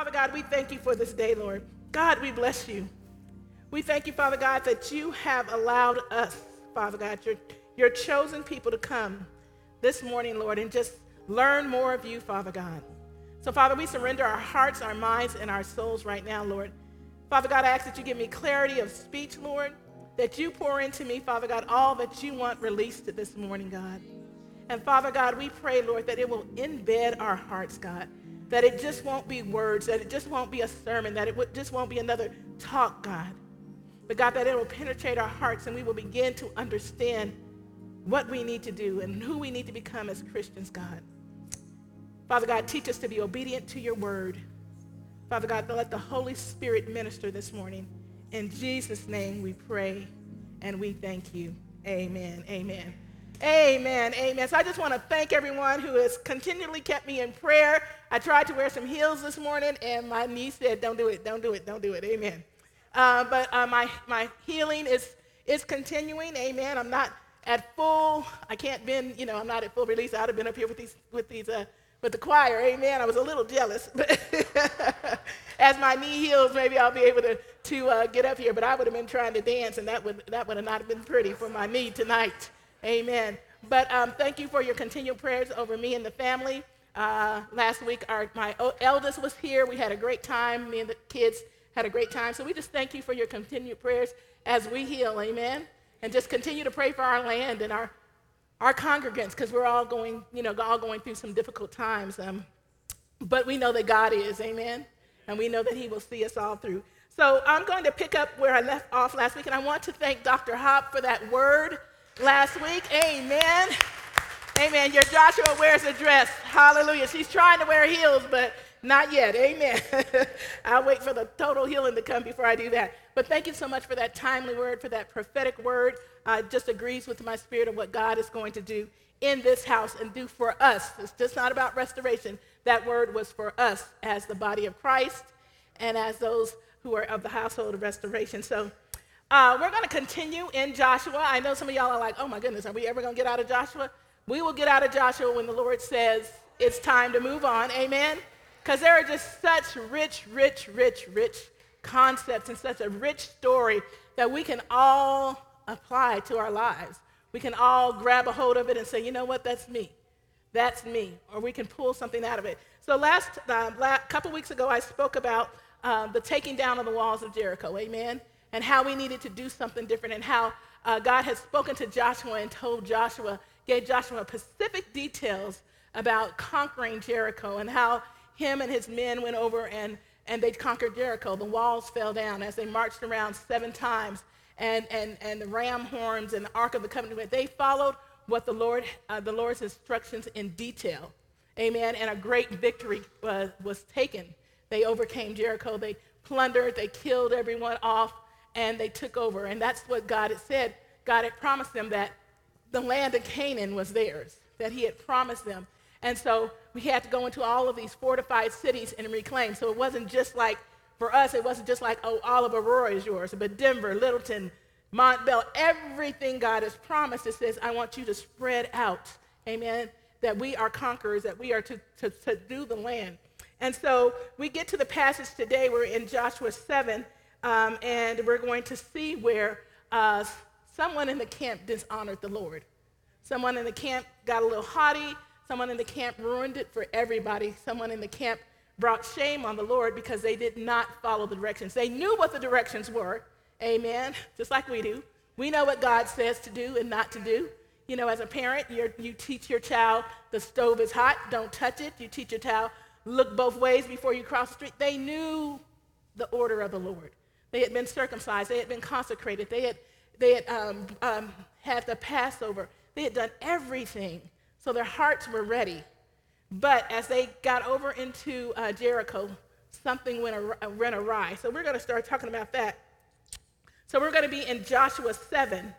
Father God, we thank you for this day, Lord. God, we bless you. We thank you, Father God, that you have allowed us, Father God, your, your chosen people to come this morning, Lord, and just learn more of you, Father God. So, Father, we surrender our hearts, our minds, and our souls right now, Lord. Father God, I ask that you give me clarity of speech, Lord, that you pour into me, Father God, all that you want released this morning, God. And Father God, we pray, Lord, that it will embed our hearts, God, that it just won't be words, that it just won't be a sermon, that it just won't be another talk, God. But God, that it will penetrate our hearts and we will begin to understand what we need to do and who we need to become as Christians, God. Father God, teach us to be obedient to your word. Father God, let the Holy Spirit minister this morning. In Jesus' name we pray and we thank you. Amen. Amen. Amen. Amen. So I just want to thank everyone who has continually kept me in prayer. I tried to wear some heels this morning, and my knee said, Don't do it, don't do it, don't do it. Amen. Uh, but uh, my, my healing is, is continuing. Amen. I'm not at full, I can't bend, you know, I'm not at full release. I would have been up here with these, with these uh, with the choir. Amen. I was a little jealous. But as my knee heals, maybe I'll be able to, to uh, get up here. But I would have been trying to dance, and that would, that would have not been pretty for my knee tonight. Amen. But um, thank you for your continual prayers over me and the family. Uh, last week, our, my eldest was here. We had a great time. Me and the kids had a great time. So we just thank you for your continued prayers as we heal. Amen. And just continue to pray for our land and our our congregants, because we're all going, you know, all going through some difficult times. Um, but we know that God is, amen? And we know that He will see us all through. So I'm going to pick up where I left off last week, and I want to thank Dr. Hop for that word last week. Amen. Amen. Your Joshua wears a dress. Hallelujah. She's trying to wear heels, but not yet. Amen. I'll wait for the total healing to come before I do that. But thank you so much for that timely word, for that prophetic word. Uh, just agrees with my spirit of what God is going to do in this house and do for us. It's just not about restoration. That word was for us as the body of Christ and as those who are of the household of restoration. So uh, we're going to continue in Joshua. I know some of y'all are like, oh my goodness, are we ever going to get out of Joshua? We will get out of Joshua when the Lord says it's time to move on. Amen? Because there are just such rich, rich, rich, rich concepts and such a rich story that we can all apply to our lives. We can all grab a hold of it and say, you know what, that's me. That's me. Or we can pull something out of it. So last, uh, couple weeks ago, I spoke about uh, the taking down of the walls of Jericho, amen, and how we needed to do something different and how uh, God had spoken to Joshua and told Joshua, gave Joshua specific details about conquering Jericho and how him and his men went over and, and they conquered Jericho. The walls fell down as they marched around seven times and, and, and the ram horns and the Ark of the Covenant. They followed what the Lord, uh, the Lord's instructions in detail. Amen. And a great victory uh, was taken. They overcame Jericho. They plundered. They killed everyone off, and they took over. And that's what God had said. God had promised them that the land of Canaan was theirs, that He had promised them. And so we had to go into all of these fortified cities and reclaim. So it wasn't just like for us, it wasn't just like, oh, all of Aurora is yours, but Denver, Littleton, Montbello, everything God has promised, it says, I want you to spread out. Amen. That we are conquerors, that we are to, to, to do the land. And so we get to the passage today. We're in Joshua 7, um, and we're going to see where uh, someone in the camp dishonored the Lord. Someone in the camp got a little haughty. Someone in the camp ruined it for everybody. Someone in the camp brought shame on the Lord because they did not follow the directions. They knew what the directions were, amen, just like we do. We know what God says to do and not to do. You know, as a parent, you teach your child the stove is hot, don't touch it. You teach your child look both ways before you cross the street. They knew the order of the Lord. They had been circumcised, they had been consecrated, they had, they had um, um, had the Passover, they had done everything. So their hearts were ready. But as they got over into uh, Jericho, something went, ar- uh, went awry. So we're going to start talking about that. So we're going to be in Joshua 7.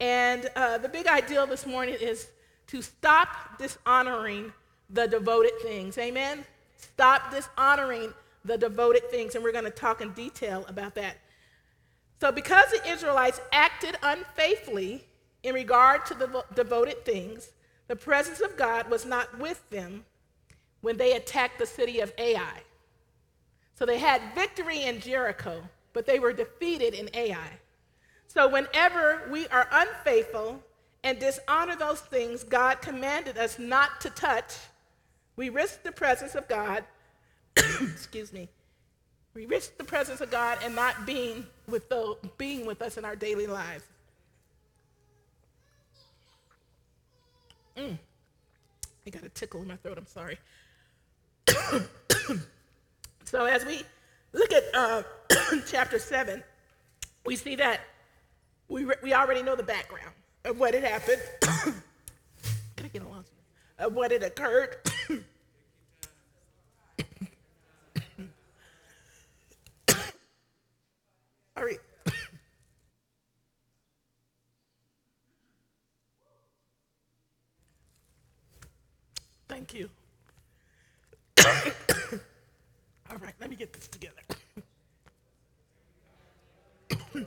And uh, the big idea this morning is to stop dishonoring the devoted things. Amen? Stop dishonoring the devoted things. And we're going to talk in detail about that. So, because the Israelites acted unfaithfully in regard to the devoted things, the presence of God was not with them when they attacked the city of Ai. So they had victory in Jericho, but they were defeated in Ai. So whenever we are unfaithful and dishonor those things God commanded us not to touch, we risk the presence of God. excuse me. We risk the presence of God and not being with, the, being with us in our daily lives. Mm. I got a tickle in my throat, I'm sorry. so, as we look at uh, chapter 7, we see that we, re- we already know the background of what had happened. Can I get along? Of what had occurred. All right. Thank you. All right, let me get this together.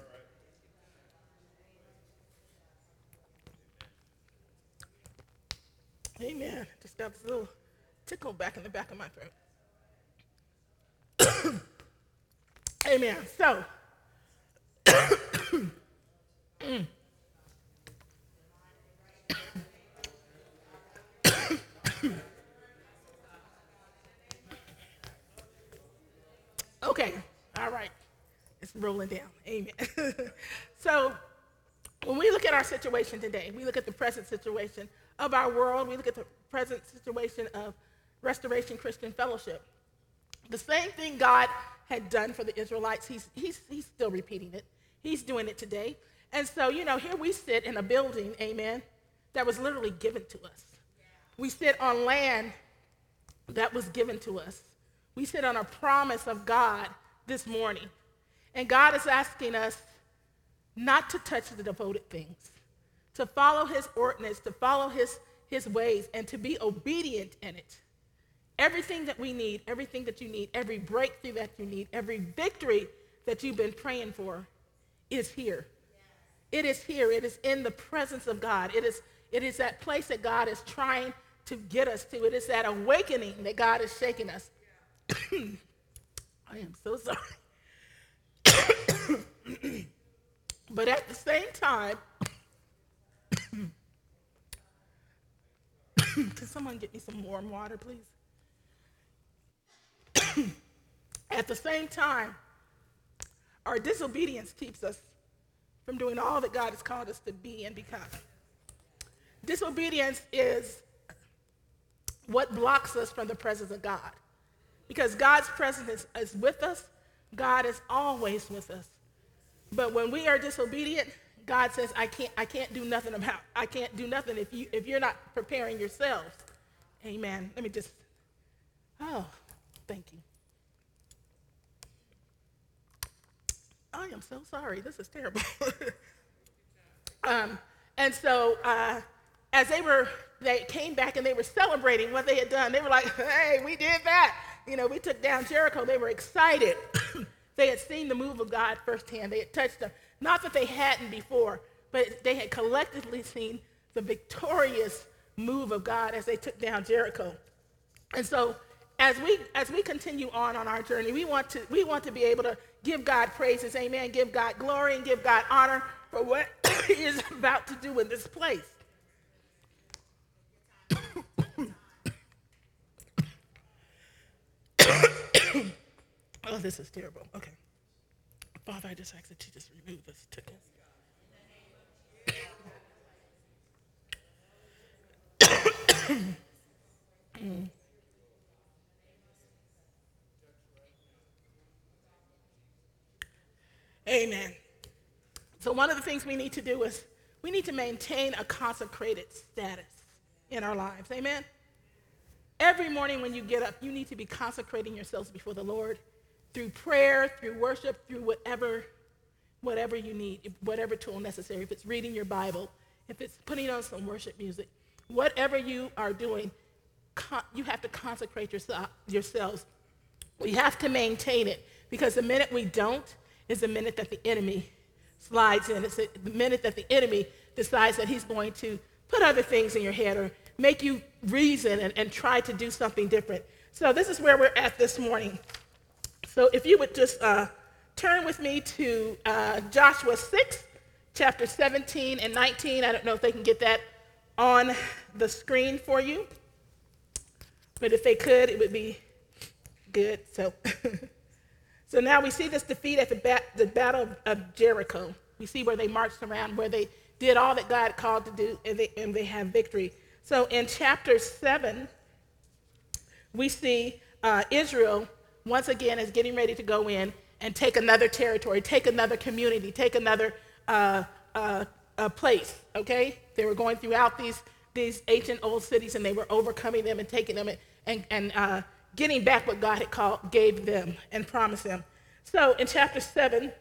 Amen. Just got this little tickle back in the back of my throat. Amen. So, mm. Okay, all right. It's rolling down. Amen. so, when we look at our situation today, we look at the present situation of our world, we look at the present situation of Restoration Christian Fellowship. The same thing God had done for the Israelites, he's, he's, he's still repeating it. He's doing it today. And so, you know, here we sit in a building, amen, that was literally given to us. We sit on land that was given to us. We sit on a promise of God this morning. And God is asking us not to touch the devoted things, to follow his ordinance, to follow his, his ways, and to be obedient in it. Everything that we need, everything that you need, every breakthrough that you need, every victory that you've been praying for is here. It is here. It is in the presence of God. It is, it is that place that God is trying to get us to. It is that awakening that God is shaking us. I am so sorry. but at the same time, can someone get me some warm water, please? at the same time, our disobedience keeps us from doing all that God has called us to be and become. Disobedience is what blocks us from the presence of God. Because God's presence is, is with us, God is always with us. But when we are disobedient, God says, I can't, I can't do nothing about, I can't do nothing if, you, if you're not preparing yourselves. Amen. Let me just, oh, thank you. I am so sorry. This is terrible. um, and so uh, as they were, they came back and they were celebrating what they had done. They were like, hey, we did that. You know, we took down Jericho. They were excited. they had seen the move of God firsthand. They had touched them. Not that they hadn't before, but they had collectively seen the victorious move of God as they took down Jericho. And so as we as we continue on on our journey, we want to we want to be able to give God praises, amen, give God glory and give God honor for what he is about to do in this place. oh, this is terrible. Okay. Father, I just ask that you just remove this tickle. mm. Amen. So, one of the things we need to do is we need to maintain a consecrated status in our lives. Amen. Every morning when you get up, you need to be consecrating yourselves before the Lord through prayer, through worship, through whatever, whatever you need, whatever tool necessary. If it's reading your Bible, if it's putting on some worship music, whatever you are doing, you have to consecrate yourselves. We have to maintain it because the minute we don't, is the minute that the enemy slides in. It's the minute that the enemy decides that he's going to put other things in your head or make you reason and, and try to do something different. So this is where we're at this morning. So if you would just uh, turn with me to uh, Joshua 6, chapter 17 and 19. I don't know if they can get that on the screen for you, but if they could, it would be good. So, so now we see this defeat at the, bat, the Battle of Jericho. We see where they marched around, where they did all that God called to do, and they, and they have victory. So in chapter 7, we see uh, Israel once again is getting ready to go in and take another territory, take another community, take another uh, uh, place, okay? They were going throughout these, these ancient old cities and they were overcoming them and taking them and, and, and uh, getting back what God had called, gave them and promised them. So in chapter 7,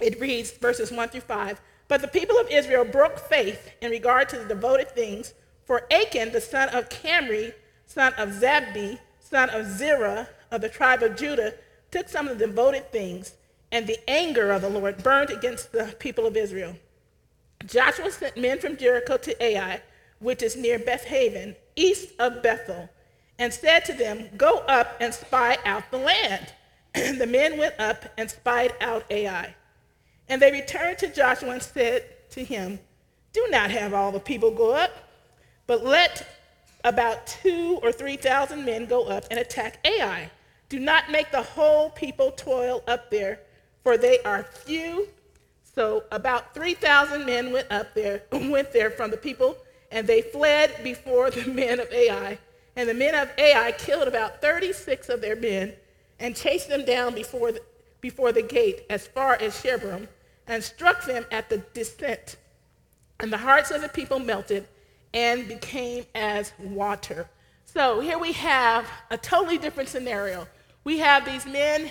it reads verses 1 through 5 But the people of Israel broke faith in regard to the devoted things, for Achan, the son of Carmi, son of Zabdi, son of Zerah of the tribe of Judah, took some of the devoted things, and the anger of the Lord burned against the people of Israel. Joshua sent men from Jericho to Ai, which is near Bethaven, east of Bethel, and said to them, Go up and spy out the land. And the men went up and spied out Ai. And they returned to Joshua and said to him, Do not have all the people go up, but let about two or three thousand men go up and attack Ai. Do not make the whole people toil up there, for they are few. So about 3,000 men went up there, went there from the people, and they fled before the men of Ai. And the men of Ai killed about 36 of their men and chased them down before the, before the gate as far as Shebarim and struck them at the descent. And the hearts of the people melted and became as water. So here we have a totally different scenario we have these men,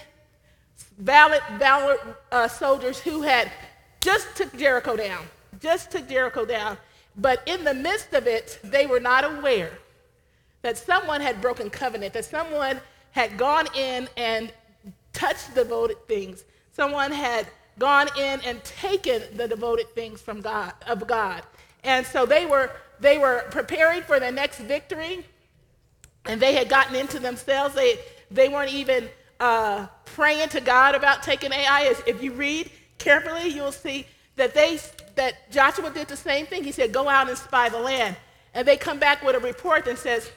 valid, valid uh, soldiers who had just took Jericho down, just took Jericho down. But in the midst of it, they were not aware that someone had broken covenant, that someone had gone in and touched devoted things. Someone had gone in and taken the devoted things from God of God. And so they were they were preparing for the next victory, and they had gotten into themselves. They they weren't even uh, praying to God about taking Ai. If you read carefully, you'll see that they that Joshua did the same thing. He said, "Go out and spy the land," and they come back with a report that says,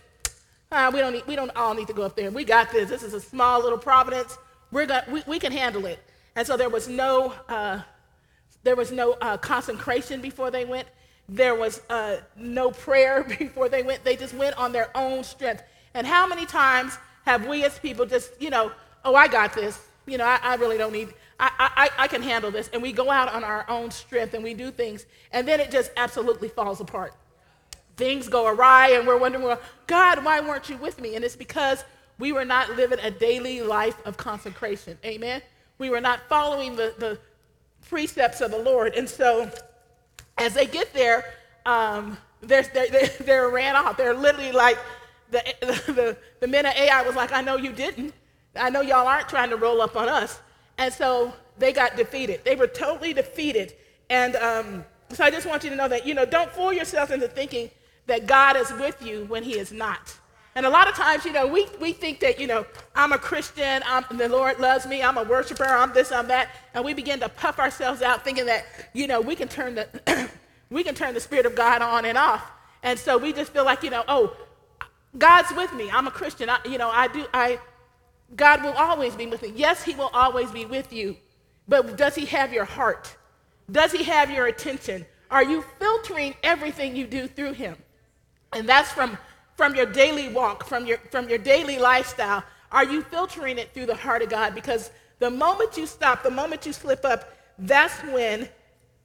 ah, "We don't need, we don't all need to go up there. We got this. This is a small little providence. We're going we, we can handle it." And so there was no uh, there was no uh, consecration before they went. There was uh, no prayer before they went. They just went on their own strength. And how many times have we as people just, you know, oh, I got this. You know, I, I really don't need, I, I, I can handle this. And we go out on our own strength and we do things, and then it just absolutely falls apart. Things go awry, and we're wondering, well, God, why weren't you with me? And it's because we were not living a daily life of consecration. Amen? We were not following the, the precepts of the Lord. And so as they get there, um, they're, they're, they're ran off. They're literally like, the, the, the men of Ai was like, I know you didn't. I know y'all aren't trying to roll up on us. And so they got defeated. They were totally defeated. And um, so I just want you to know that, you know, don't fool yourself into thinking that God is with you when he is not. And a lot of times, you know, we, we think that, you know, I'm a Christian, I'm, the Lord loves me, I'm a worshiper, I'm this, I'm that, and we begin to puff ourselves out thinking that, you know, we can turn the, we can turn the Spirit of God on and off. And so we just feel like, you know, oh, God's with me. I'm a Christian. I, you know, I do, I, God will always be with me. Yes, He will always be with you, but does He have your heart? Does He have your attention? Are you filtering everything you do through Him? And that's from, from your daily walk, from your, from your daily lifestyle. Are you filtering it through the heart of God? Because the moment you stop, the moment you slip up, that's when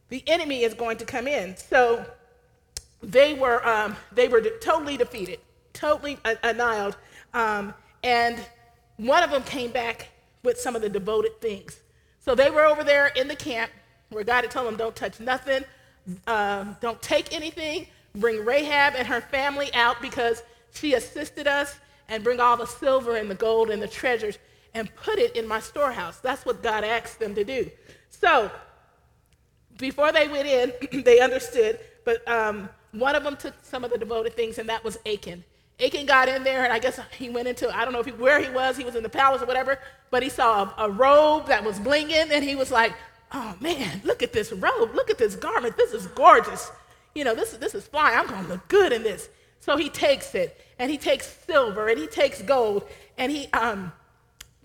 the enemy is going to come in. So they were, um, they were totally defeated totally annihilated. Um, and one of them came back with some of the devoted things. So they were over there in the camp where God had told them, don't touch nothing, um, don't take anything, bring Rahab and her family out because she assisted us, and bring all the silver and the gold and the treasures and put it in my storehouse. That's what God asked them to do. So before they went in, they understood, but um, one of them took some of the devoted things, and that was Achan. Achan got in there, and I guess he went into, I don't know if he, where he was, he was in the palace or whatever, but he saw a, a robe that was blinging, and he was like, oh man, look at this robe, look at this garment, this is gorgeous. You know, this, this is fine, I'm gonna look good in this. So he takes it, and he takes silver, and he takes gold, and he um,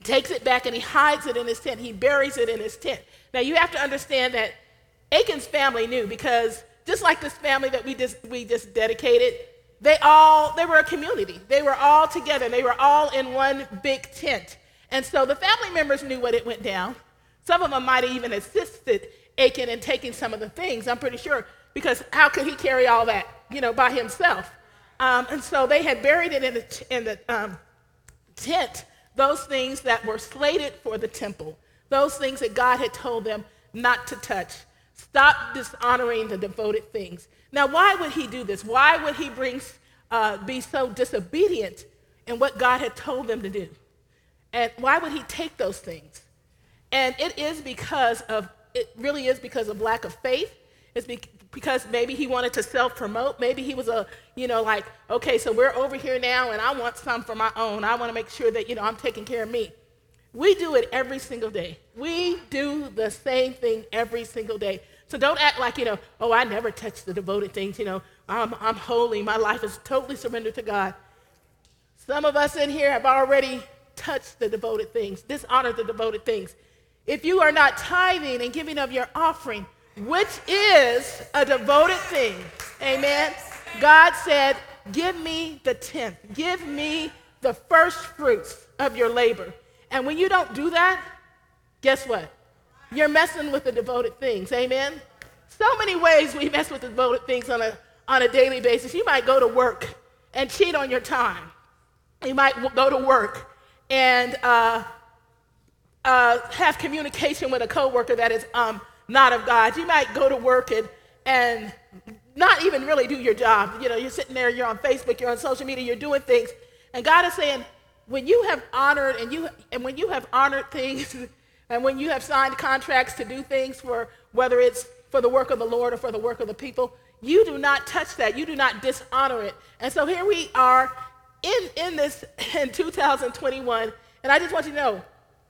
takes it back and he hides it in his tent. He buries it in his tent. Now you have to understand that Achan's family knew because just like this family that we just we just dedicated, they all they were a community. They were all together. They were all in one big tent. And so the family members knew what it went down. Some of them might have even assisted Achan in taking some of the things. I'm pretty sure because how could he carry all that, you know, by himself? Um, and so they had buried it in the, in the um, tent, those things that were slated for the temple, those things that God had told them not to touch. Stop dishonoring the devoted things. Now, why would he do this? Why would he bring, uh, be so disobedient in what God had told them to do? And why would he take those things? And it is because of, it really is because of lack of faith. It's because maybe he wanted to self promote. Maybe he was a, you know, like, okay, so we're over here now and I want some for my own. I want to make sure that, you know, I'm taking care of me. We do it every single day. We do the same thing every single day. So don't act like, you know, oh, I never touch the devoted things. You know, I'm, I'm holy. My life is totally surrendered to God. Some of us in here have already touched the devoted things, dishonored the devoted things. If you are not tithing and giving of your offering, which is a devoted thing. Amen. God said, Give me the tenth, give me the first fruits of your labor. And when you don't do that, guess what? You're messing with the devoted things. Amen. So many ways we mess with the devoted things on a, on a daily basis. You might go to work and cheat on your time. You might go to work and uh, uh, have communication with a coworker that is um, not of God. You might go to work and, and not even really do your job. You know, you're sitting there, you're on Facebook, you're on social media, you're doing things. And God is saying, when you have honored and you and when you have honored things and when you have signed contracts to do things for whether it's for the work of the Lord or for the work of the people, you do not touch that. You do not dishonor it. And so here we are in, in this in 2021, and I just want you to know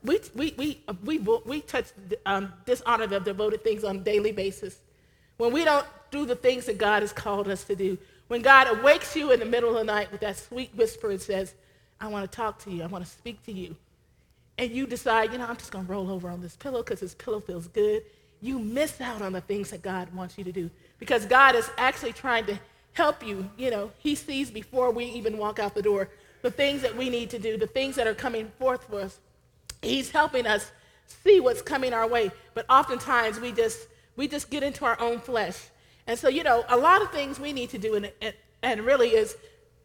we, we, we, we, we touch, um, dishonor the devoted things on a daily basis. When we don't do the things that God has called us to do. When God awakes you in the middle of the night with that sweet whisper and says, I want to talk to you, I want to speak to you. And you decide, you know, I'm just going to roll over on this pillow because this pillow feels good. You miss out on the things that God wants you to do because God is actually trying to help you. You know, He sees before we even walk out the door the things that we need to do, the things that are coming forth for us He's helping us see what's coming our way. But oftentimes we just we just get into our own flesh. And so, you know, a lot of things we need to do, and, and, and really is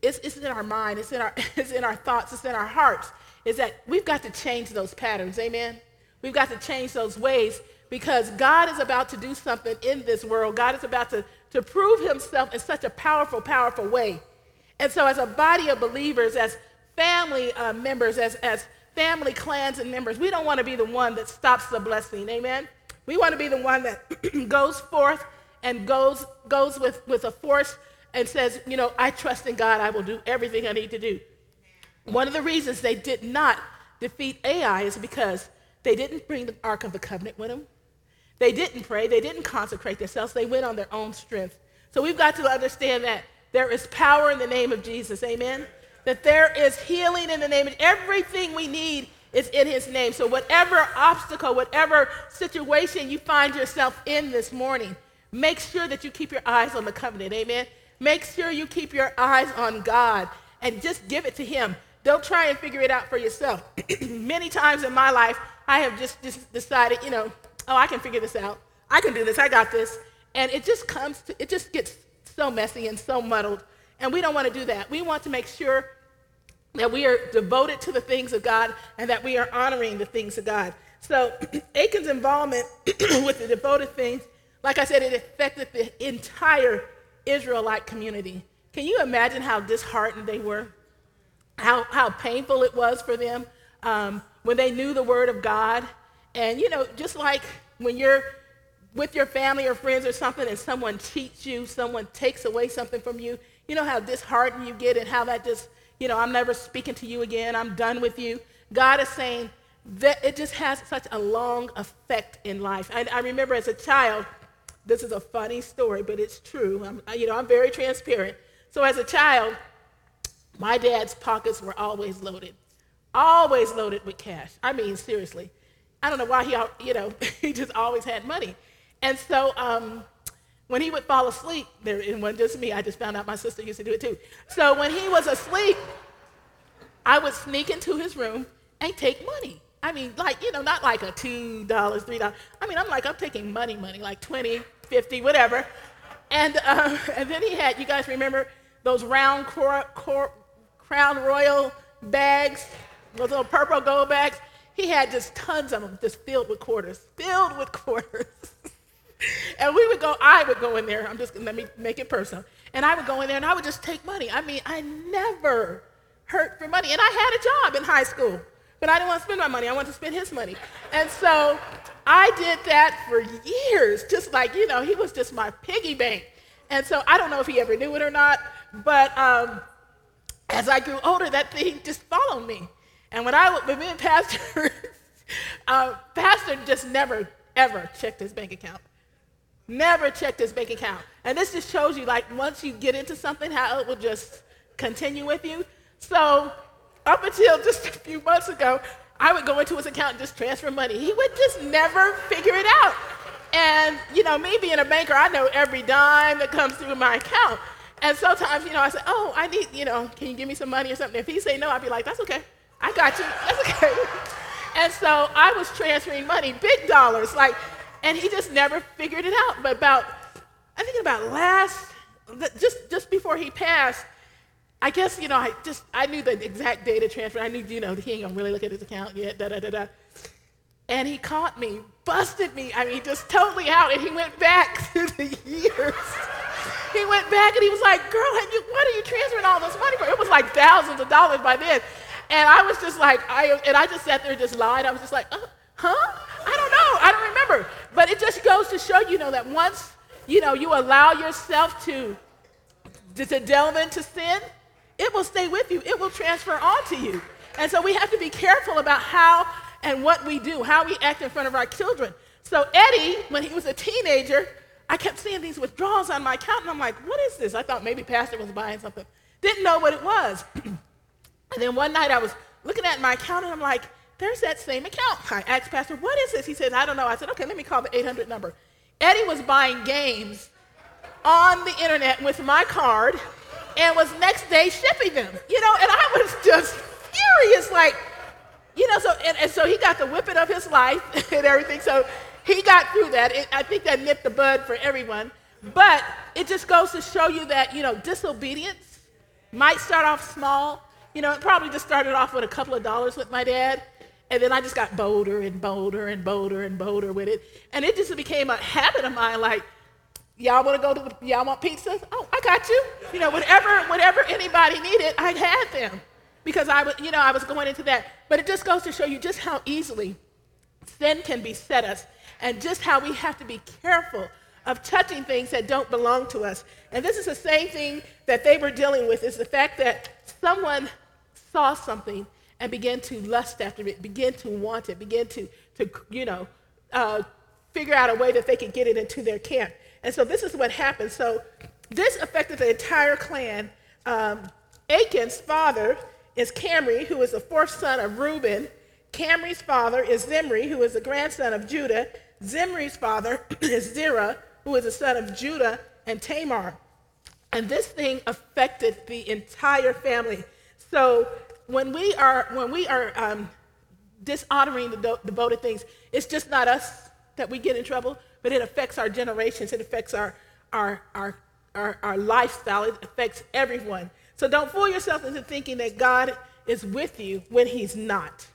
it's, it's in our mind, it's in our, it's in our thoughts, it's in our hearts, is that we've got to change those patterns. Amen? We've got to change those ways because God is about to do something in this world. God is about to, to prove himself in such a powerful, powerful way. And so, as a body of believers, as family uh, members, as, as family, clans, and members. We don't want to be the one that stops the blessing. Amen? We want to be the one that goes forth and goes, goes with, with a force and says, you know, I trust in God. I will do everything I need to do. One of the reasons they did not defeat Ai is because they didn't bring the Ark of the Covenant with them. They didn't pray. They didn't consecrate themselves. They went on their own strength. So we've got to understand that there is power in the name of Jesus. Amen? That there is healing in the name of everything we need is in his name. So whatever obstacle, whatever situation you find yourself in this morning, make sure that you keep your eyes on the covenant. Amen. Make sure you keep your eyes on God and just give it to him. Don't try and figure it out for yourself. Many times in my life, I have just, just decided, you know, oh, I can figure this out. I can do this. I got this. And it just comes to, it just gets so messy and so muddled. And we don't want to do that. We want to make sure that we are devoted to the things of God and that we are honoring the things of God. So Achan's involvement with the devoted things, like I said, it affected the entire Israelite community. Can you imagine how disheartened they were? How, how painful it was for them um, when they knew the word of God. And, you know, just like when you're with your family or friends or something and someone cheats you, someone takes away something from you, You know how disheartened you get and how that just, you know, I'm never speaking to you again, I'm done with you. God is saying that it just has such a long effect in life. I, I remember as a child, this is a funny story, but it's true. I'm, you know, I'm very transparent. So as a child, my dad's pockets were always loaded, always loaded with cash. I mean, seriously. I don't know why he, you know, he just always had money. And so um, when he would fall asleep, there, it wasn't just me, I just found out my sister used to do it too. So when he was asleep, I would sneak into his room and take money. I mean, like, you know, not like a $2, $3. I mean, I'm like, I'm taking money, money, like 20, 50, whatever. And, uh, and then he had, you guys remember those round cor- cor- Crown Royal bags, those little purple gold bags? He had just tons of them, just filled with quarters, filled with quarters. and we would go, I would go in there, I'm just, let me make it personal. And I would go in there and I would just take money. I mean, I never hurt for money. And I had a job in high school, but I didn't want to spend my money. I wanted to spend his money. And so I did that for years, just like, you know, he was just my piggy bank. And so I don't know if he ever knew it or not, but um, as I grew older, that thing just followed me. And when I when me and Pastor, uh, Pastor just never ever checked his bank account. Never checked his bank account. And this just shows you, like, once you get into something, how it will just continue with you. So up until just a few months ago, I would go into his account and just transfer money. He would just never figure it out. And, you know, me being a banker, I know every dime that comes through my account. And sometimes, you know, I say, oh, I need, you know, can you give me some money or something? If he say no, I'd be like, that's okay. I got you. That's okay. and so I was transferring money, big dollars, like, and he just never figured it out. But about, I think about last, just, just before he passed, I guess, you know, I just, I knew the exact data transfer. I knew, you know, he ain't gonna really look at his account yet, da da da da. And he caught me, busted me, I mean, just totally out. And he went back through the years. he went back and he was like, girl, you, what are you transferring all this money for? It was like thousands of dollars by then. And I was just like, I, and I just sat there and just lied. I was just like, uh, huh? I don't know. I don't remember. But it just goes to show, you know, that once, you know, you allow yourself to, to, delve into sin, it will stay with you. It will transfer onto you. And so we have to be careful about how and what we do, how we act in front of our children. So Eddie, when he was a teenager, I kept seeing these withdrawals on my account, and I'm like, what is this? I thought maybe Pastor was buying something. Didn't know what it was. and then one night I was looking at my account, and I'm like, there's that same account. I asked Pastor, what is this? He said, I don't know. I said, okay, let me call the 800 number. Eddie was buying games on the internet with my card and was next day shipping them. You know, and I was just furious, like, you know, so and, and so he got the whipping of his life and everything. So he got through that. It, I think that nipped the bud for everyone. But it just goes to show you that, you know, disobedience might start off small. You know, it probably just started off with a couple of dollars with my dad. And then I just got bolder and bolder and bolder and bolder with it. And it just became a habit of mine, like, Y'all want to go to the, y'all want pizza? Oh, I got you. You know, whatever, whatever anybody needed, I had them because I was, you know, I was going into that. But it just goes to show you just how easily sin can beset us and just how we have to be careful of touching things that don't belong to us. And this is the same thing that they were dealing with is the fact that someone saw something and began to lust after it, began to want it, began to, to you know, uh, figure out a way that they could get it into their camp. And so this is what happened. So this affected the entire clan. Um, Achan's father is Carmi, who is the fourth son of Reuben. Carmi's father is Zimri, who is the grandson of Judah. Zimri's father is Zerah, who is the son of Judah and Tamar. And this thing affected the entire family. So when we are when we are um, dishonoring the do- devoted things, it's just not us that we get in trouble but it affects our generations. It affects our, our, our, our, our lifestyle. It affects everyone. So don't fool yourself into thinking that God is with you when He's not.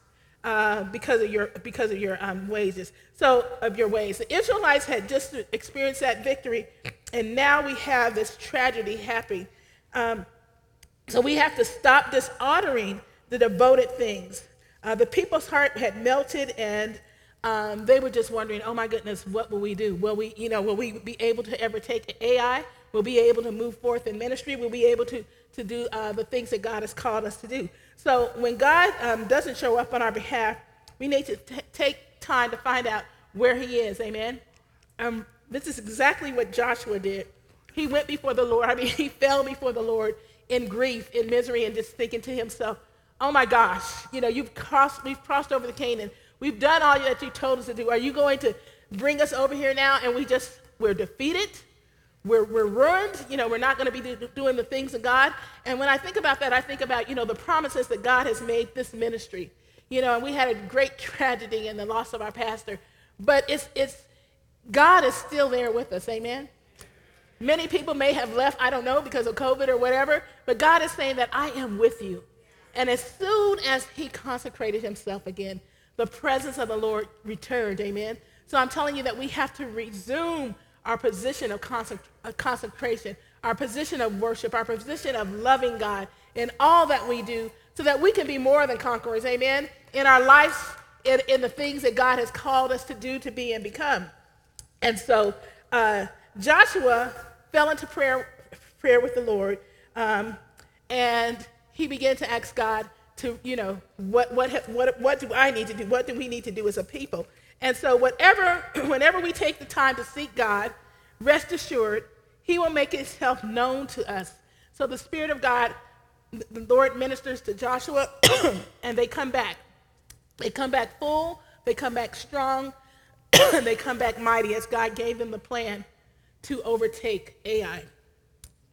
Uh, because of your because of your um, wages, so of your ways. The Israelites had just experienced that victory, and now we have this tragedy happening. Um, so we have to stop dishonoring the devoted things. Uh, the people's heart had melted, and um, they were just wondering, oh my goodness, what will we do? Will we, you know, will we be able to ever take Ai? Will we'll be able to move forth in ministry, Will we'll be able to, to do uh, the things that God has called us to do. So when God um, doesn't show up on our behalf, we need to t- take time to find out where he is. Amen. Um, this is exactly what Joshua did. He went before the Lord. I mean, he fell before the Lord in grief, in misery, and just thinking to himself, oh my gosh, you know, you've crossed, we've crossed over the Canaan. We've done all that you told us to do. Are you going to bring us over here now and we just, we're defeated? We're, we're ruined. You know, we're not going to be do, doing the things of God. And when I think about that, I think about, you know, the promises that God has made this ministry. You know, and we had a great tragedy in the loss of our pastor. But it's, it's, God is still there with us. Amen. Many people may have left, I don't know, because of COVID or whatever, but God is saying that I am with you. And as soon as he consecrated himself again, the presence of the Lord returned. Amen. So I'm telling you that we have to resume our position of consecration, our position of worship, our position of loving God in all that we do so that we can be more than conquerors. Amen. In our lives, in, in the things that God has called us to do, to be, and become. And so uh, Joshua fell into prayer, prayer with the Lord, um, and he began to ask God to, you know, what, what, what, what do I need to do? What do we need to do as a people? And so whatever, whenever we take the time to seek God, rest assured, he will make himself known to us. So the Spirit of God, the Lord ministers to Joshua, and they come back. They come back full, they come back strong, they come back mighty as God gave them the plan to overtake Ai.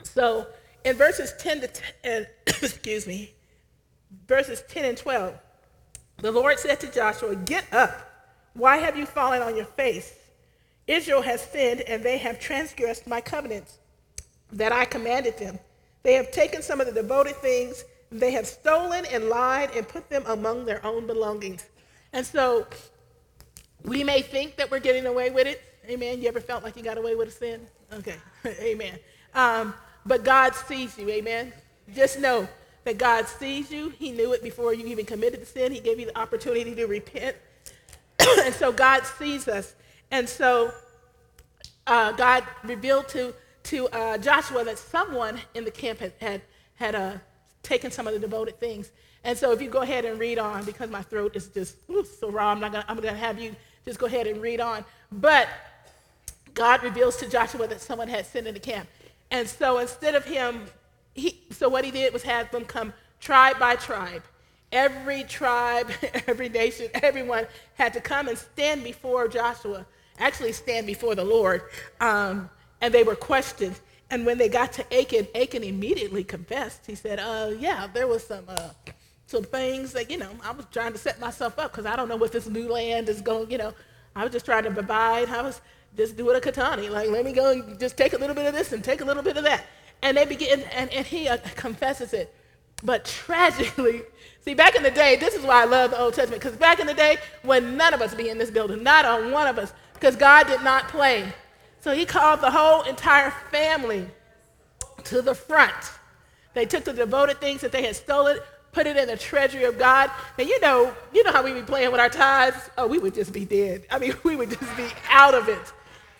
So in verses 10 to 10, excuse me, verses 10 and 12, the Lord said to Joshua, Get up. Why have you fallen on your face? Israel has sinned, and they have transgressed my covenants that I commanded them. They have taken some of the devoted things, they have stolen and lied and put them among their own belongings. And so we may think that we're getting away with it. Amen. You ever felt like you got away with a sin? Okay. Amen. Um, but God sees you. Amen. Just know that God sees you. He knew it before you even committed the sin. He gave you the opportunity to repent. and so God sees us. And so uh, God revealed to, to uh, Joshua that someone in the camp had, had, had uh, taken some of the devoted things. And so if you go ahead and read on, because my throat is just ooh, so raw, I'm, not gonna, I'm to have you just go ahead and read on. But God reveals to Joshua that someone had sinned in the camp. And so instead of him, he, so what he did was have them come tribe by tribe. Every tribe, every nation, everyone had to come and stand before Joshua, actually stand before the Lord. Um, and they were questioned. And when they got to Achan, Achan immediately confessed. He said, uh, yeah, there was some, uh, some things that, you know, I was trying to set myself up because I don't know what this new land is going, you know. I was just trying to provide. I was just do it a katani. Like, let me go and just take a little bit of this and take a little bit of that. And they begin, and, and he uh, confesses it. But tragically, see, back in the day, this is why I love the Old Testament, because back in the day, when none of us be in this building, not on one of us, because God did not play. So he called the whole entire family to the front. They took the devoted things that they had stolen, put it in the treasury of God. And you know, you know how we be playing with our tithes? Oh, we would just be dead. I mean, we would just be out of it.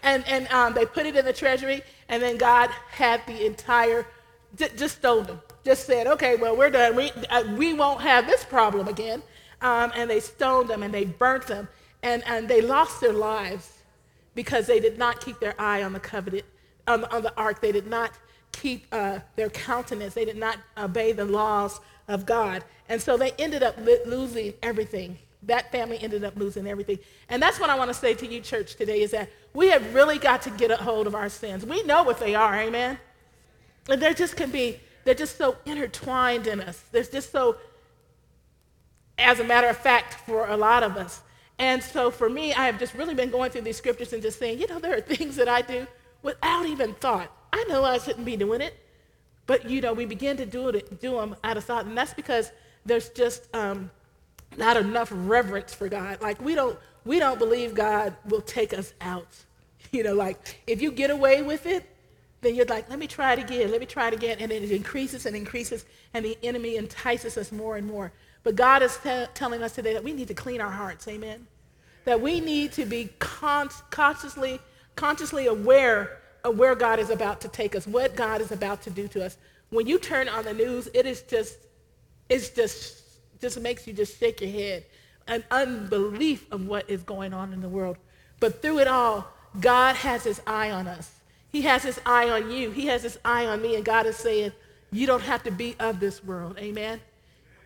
And, and um, they put it in the treasury, and then God had the entire, just stole them. Just said, okay, well, we're done. We, uh, we won't have this problem again. Um, and they stoned them and they burnt them. And, and they lost their lives because they did not keep their eye on the covenant, on, on the ark. They did not keep uh, their countenance. They did not obey the laws of God. And so they ended up losing everything that family ended up losing everything. And that's what I want to say to you, church, today is that we have really got to get a hold of our sins. We know what they are, amen? And they just can be, they're just so intertwined in us. They're just so, as a matter of fact, for a lot of us. And so for me, I have just really been going through these scriptures and just saying, you know, there are things that I do without even thought. I know I shouldn't be doing it, but you know, we begin to do it, do them out of thought, and that's because there's just um, not enough reverence for God. Like we don't we don't believe God will take us out. You know, like if you get away with it, then you're like, let me try it again, let me try it again, and it increases and increases, and the enemy entices us more and more. But God is t- telling us today that we need to clean our hearts, amen. That we need to be con- consciously consciously aware of where God is about to take us, what God is about to do to us. When you turn on the news, it is just, it's just, just makes you just shake your head. An unbelief of what is going on in the world. But through it all, God has his eye on us. He has his eye on you. He has his eye on me. And God is saying, you don't have to be of this world. Amen.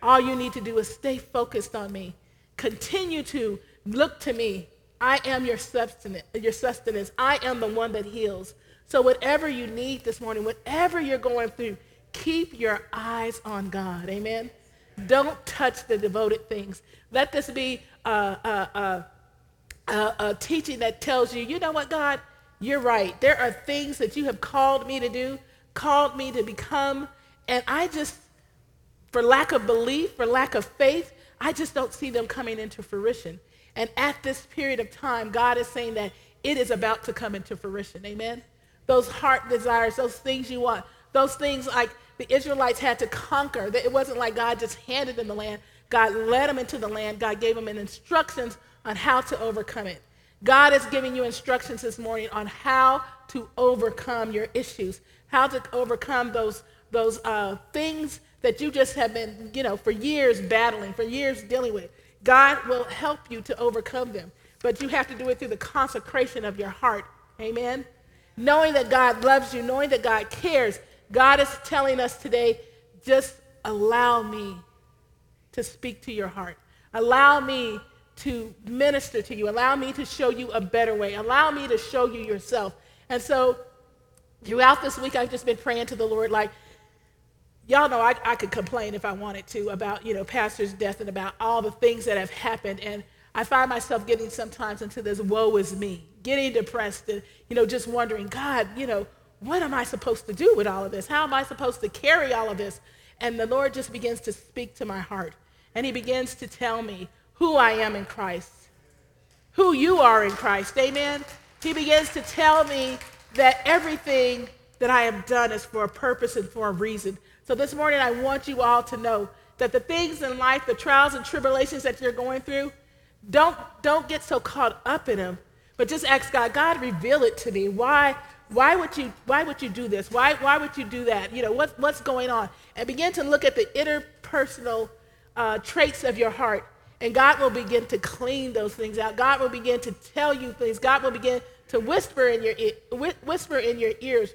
All you need to do is stay focused on me. Continue to look to me. I am your sustenance, your sustenance. I am the one that heals. So whatever you need this morning, whatever you're going through, keep your eyes on God. Amen. Don't touch the devoted things. Let this be a, a, a, a, teaching that tells you, you know what, God, you're right. There are things that you have called me to do, called me to become, and I just, for lack of belief, for lack of faith, I just don't see them coming into fruition. And at this period of time, God is saying that it is about to come into fruition. Amen? Those heart desires, those things you want, those things like the Israelites had to conquer. It wasn't like God just handed them the land. God led them into the land. God gave them instructions on how to overcome it. God is giving you instructions this morning on how to overcome your issues, how to overcome those, those uh, things that you just have been, you know, for years battling, for years dealing with. God will help you to overcome them, but you have to do it through the consecration of your heart. Amen? Knowing that God loves you, knowing that God cares. God is telling us today, just allow me to speak to your heart. Allow me to minister to you. Allow me to show you a better way. Allow me to show you yourself. And so throughout this week, I've just been praying to the Lord like, y'all know I, I could complain if I wanted to about, you know, pastor's death and about all the things that have happened. And I find myself getting sometimes into this woe is me, getting depressed and, you know, just wondering, God, you know, what am I supposed to do with all of this? How am I supposed to carry all of this? And the Lord just begins to speak to my heart. And he begins to tell me who I am in Christ, who you are in Christ. Amen. He begins to tell me that everything that I have done is for a purpose and for a reason. So this morning, I want you all to know that the things in life, the trials and tribulations that you're going through, don't, don't get so caught up in them, but just ask God, God, reveal it to me. Why, why, would, you, why would you do this? Why, why would you do that? You know, what, what's going on? And begin to look at the interpersonal uh, traits of your heart and God will begin to clean those things out. God will begin to tell you things. God will begin to whisper in your whisper in your ears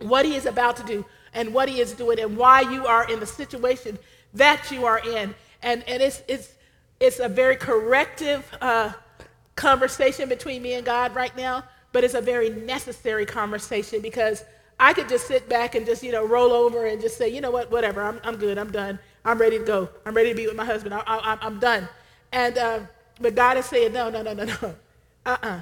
what he is about to do and what he is doing and why you are in the situation that you are in. And, and it's, it's, it's a very corrective uh, conversation between me and God right now, but it's a very necessary conversation because I could just sit back and just, you know, roll over and just say, you know what, whatever, I'm, I'm good, I'm done. I'm ready to go. I'm ready to be with my husband. I, am done. And uh, but God is saying, no, no, no, no, no. Uh-uh.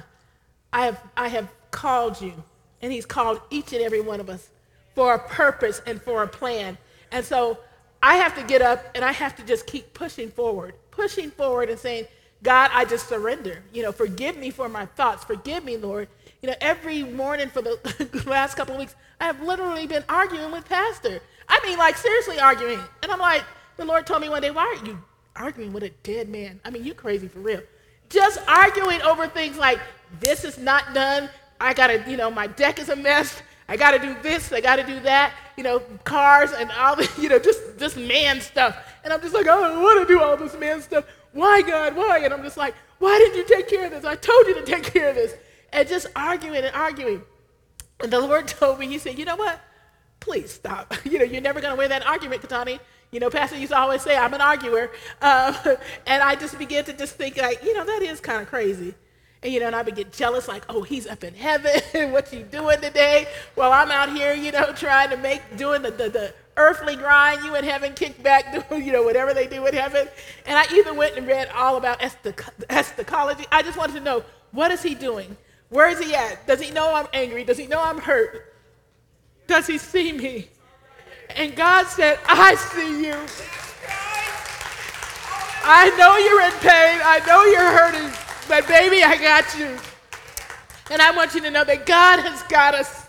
I have, I have called you, and He's called each and every one of us for a purpose and for a plan. And so I have to get up and I have to just keep pushing forward, pushing forward and saying, God, I just surrender. You know, forgive me for my thoughts. Forgive me, Lord. You know, every morning for the last couple of weeks, I have literally been arguing with Pastor. I mean, like, seriously arguing. And I'm like, the Lord told me one day, why are you arguing with a dead man? I mean, you crazy for real. Just arguing over things like, this is not done. I got to, you know, my deck is a mess. I got to do this. I got to do that. You know, cars and all the, you know, just, just man stuff. And I'm just like, I don't want to do all this man stuff. Why, God? Why? And I'm just like, why didn't you take care of this? I told you to take care of this. And just arguing and arguing. And the Lord told me, He said, you know what? please stop. You know, you're never going to win that argument, Katani. You know, Pastor used to always say, I'm an arguer. Uh, and I just began to just think, like, you know, that is kind of crazy. And, you know, and I would get jealous, like, oh, he's up in heaven. what you doing today? Well, I'm out here, you know, trying to make, doing the, the, the earthly grind. You in heaven, kick back, doing, you know, whatever they do in heaven. And I even went and read all about eschatology. I just wanted to know, what is he doing? Where is he at? Does he know I'm angry? Does he know I'm hurt? Does he see me? And God said, I see you. I know you're in pain. I know you're hurting. But baby, I got you. And I want you to know that God has got us.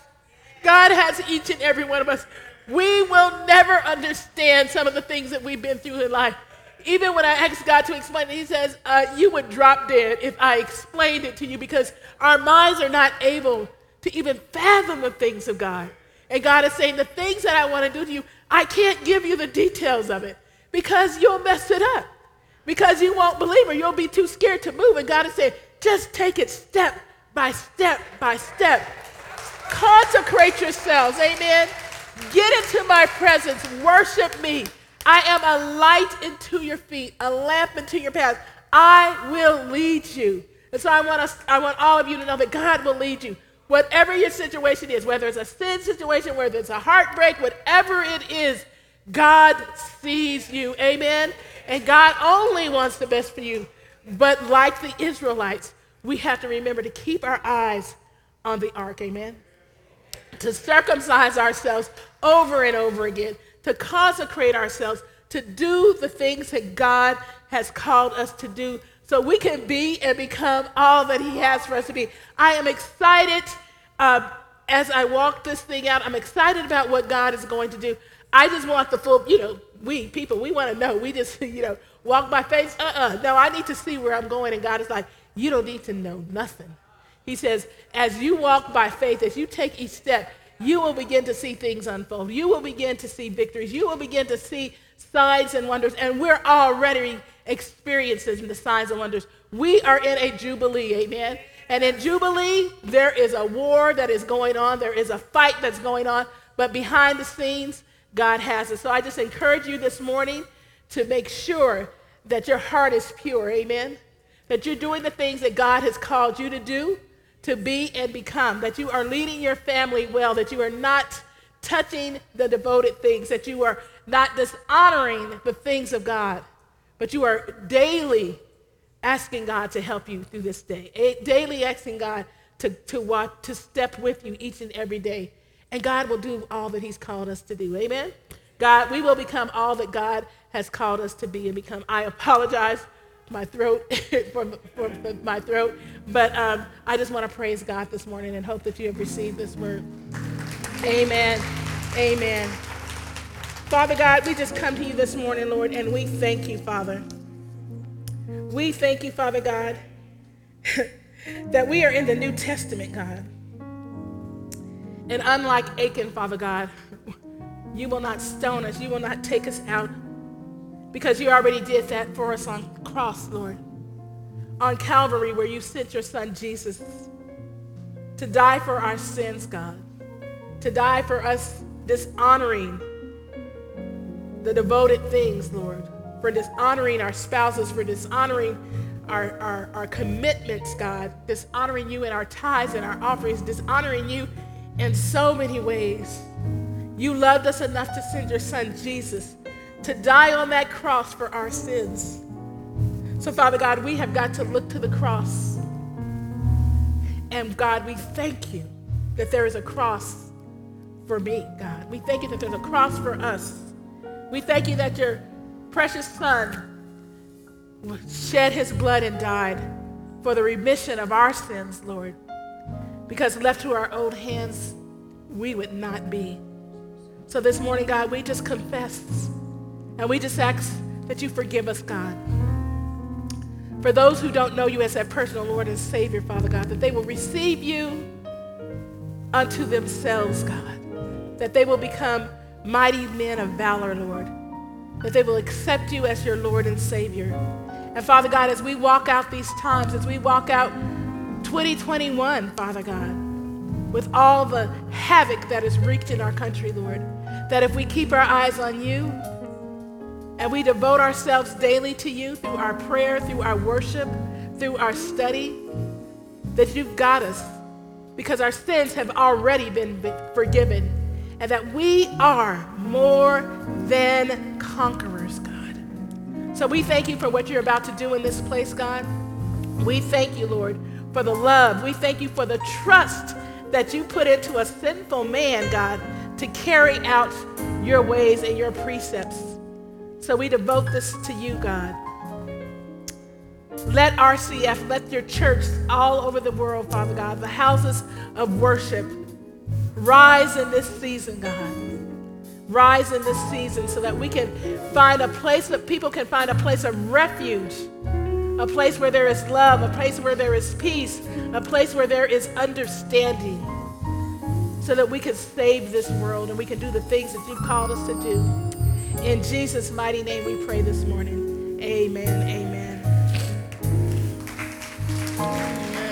God has each and every one of us. We will never understand some of the things that we've been through in life. Even when I asked God to explain it, He says, uh, You would drop dead if I explained it to you because our minds are not able to even fathom the things of God. And God is saying, the things that I want to do to you, I can't give you the details of it because you'll mess it up. Because you won't believe or you'll be too scared to move. And God is saying, just take it step by step by step. Consecrate yourselves. Amen. Get into my presence. Worship me. I am a light into your feet, a lamp into your path. I will lead you. And so I want, us, I want all of you to know that God will lead you. Whatever your situation is, whether it's a sin situation, whether it's a heartbreak, whatever it is, God sees you. Amen. And God only wants the best for you. But like the Israelites, we have to remember to keep our eyes on the ark. Amen. To circumcise ourselves over and over again, to consecrate ourselves, to do the things that God has called us to do so we can be and become all that He has for us to be. I am excited uh, as I walk this thing out. I'm excited about what God is going to do. I just want the full, you know, we people, we want to know. We just, you know, walk by faith. Uh uh No, I need to see where I'm going. And God is like, you don't need to know nothing. He says, as you walk by faith, as you take each step, you will begin to see things unfold. You will begin to see victories. You will begin to see signs and wonders. And we're already experiencing the signs and wonders. We are in a jubilee, amen. And in jubilee, there is a war that is going on. There is a fight that's going on. But behind the scenes, God has it. So I just encourage you this morning to make sure that your heart is pure, amen. That you're doing the things that God has called you to do to be and become, that you are leading your family well, that you are not touching the devoted things, that you are not dishonoring the things of God, but you are daily asking God to help you through this day, daily asking God to, to, watch, to step with you each and every day. And God will do all that He's called us to do. Amen? God, we will become all that God has called us to be and become. I apologize my throat for, for, my throat. But um, I just want to praise God this morning and hope that you have received this word. Amen. Amen. Father God, we just come to you this morning, Lord, and we thank you, Father. We thank you, Father God, that we are in the New Testament, God. And unlike Achan, Father God, you will not stone us, you will not take us out because you already did that for us on cross, Lord. On Calvary, where you sent your son Jesus to die for our sins, God. To die for us dishonoring the devoted things, Lord. For dishonoring our spouses, for dishonoring our, our, our commitments, God. Dishonoring you in our tithes and our offerings, dishonoring you in so many ways. You loved us enough to send your son Jesus to die on that cross for our sins. So, Father God, we have got to look to the cross. And God, we thank you that there is a cross for me, God. We thank you that there's a cross for us. We thank you that your precious Son shed his blood and died for the remission of our sins, Lord. Because left to our own hands, we would not be. So this morning, God, we just confess and we just ask that you forgive us, God. For those who don't know you as their personal Lord and Savior, Father God, that they will receive you unto themselves, God. That they will become mighty men of valor, Lord. That they will accept you as your Lord and Savior. And Father God, as we walk out these times, as we walk out 2021, Father God, with all the havoc that is wreaked in our country, Lord, that if we keep our eyes on you, and we devote ourselves daily to you through our prayer, through our worship, through our study, that you've got us because our sins have already been forgiven and that we are more than conquerors, God. So we thank you for what you're about to do in this place, God. We thank you, Lord, for the love. We thank you for the trust that you put into a sinful man, God, to carry out your ways and your precepts. So we devote this to you, God. Let RCF, let your church all over the world, Father God, the houses of worship, rise in this season, God. Rise in this season so that we can find a place that people can find a place of refuge, a place where there is love, a place where there is peace, a place where there is understanding. so that we can save this world and we can do the things that you've called us to do. In Jesus' mighty name we pray this morning. Amen. Amen. amen.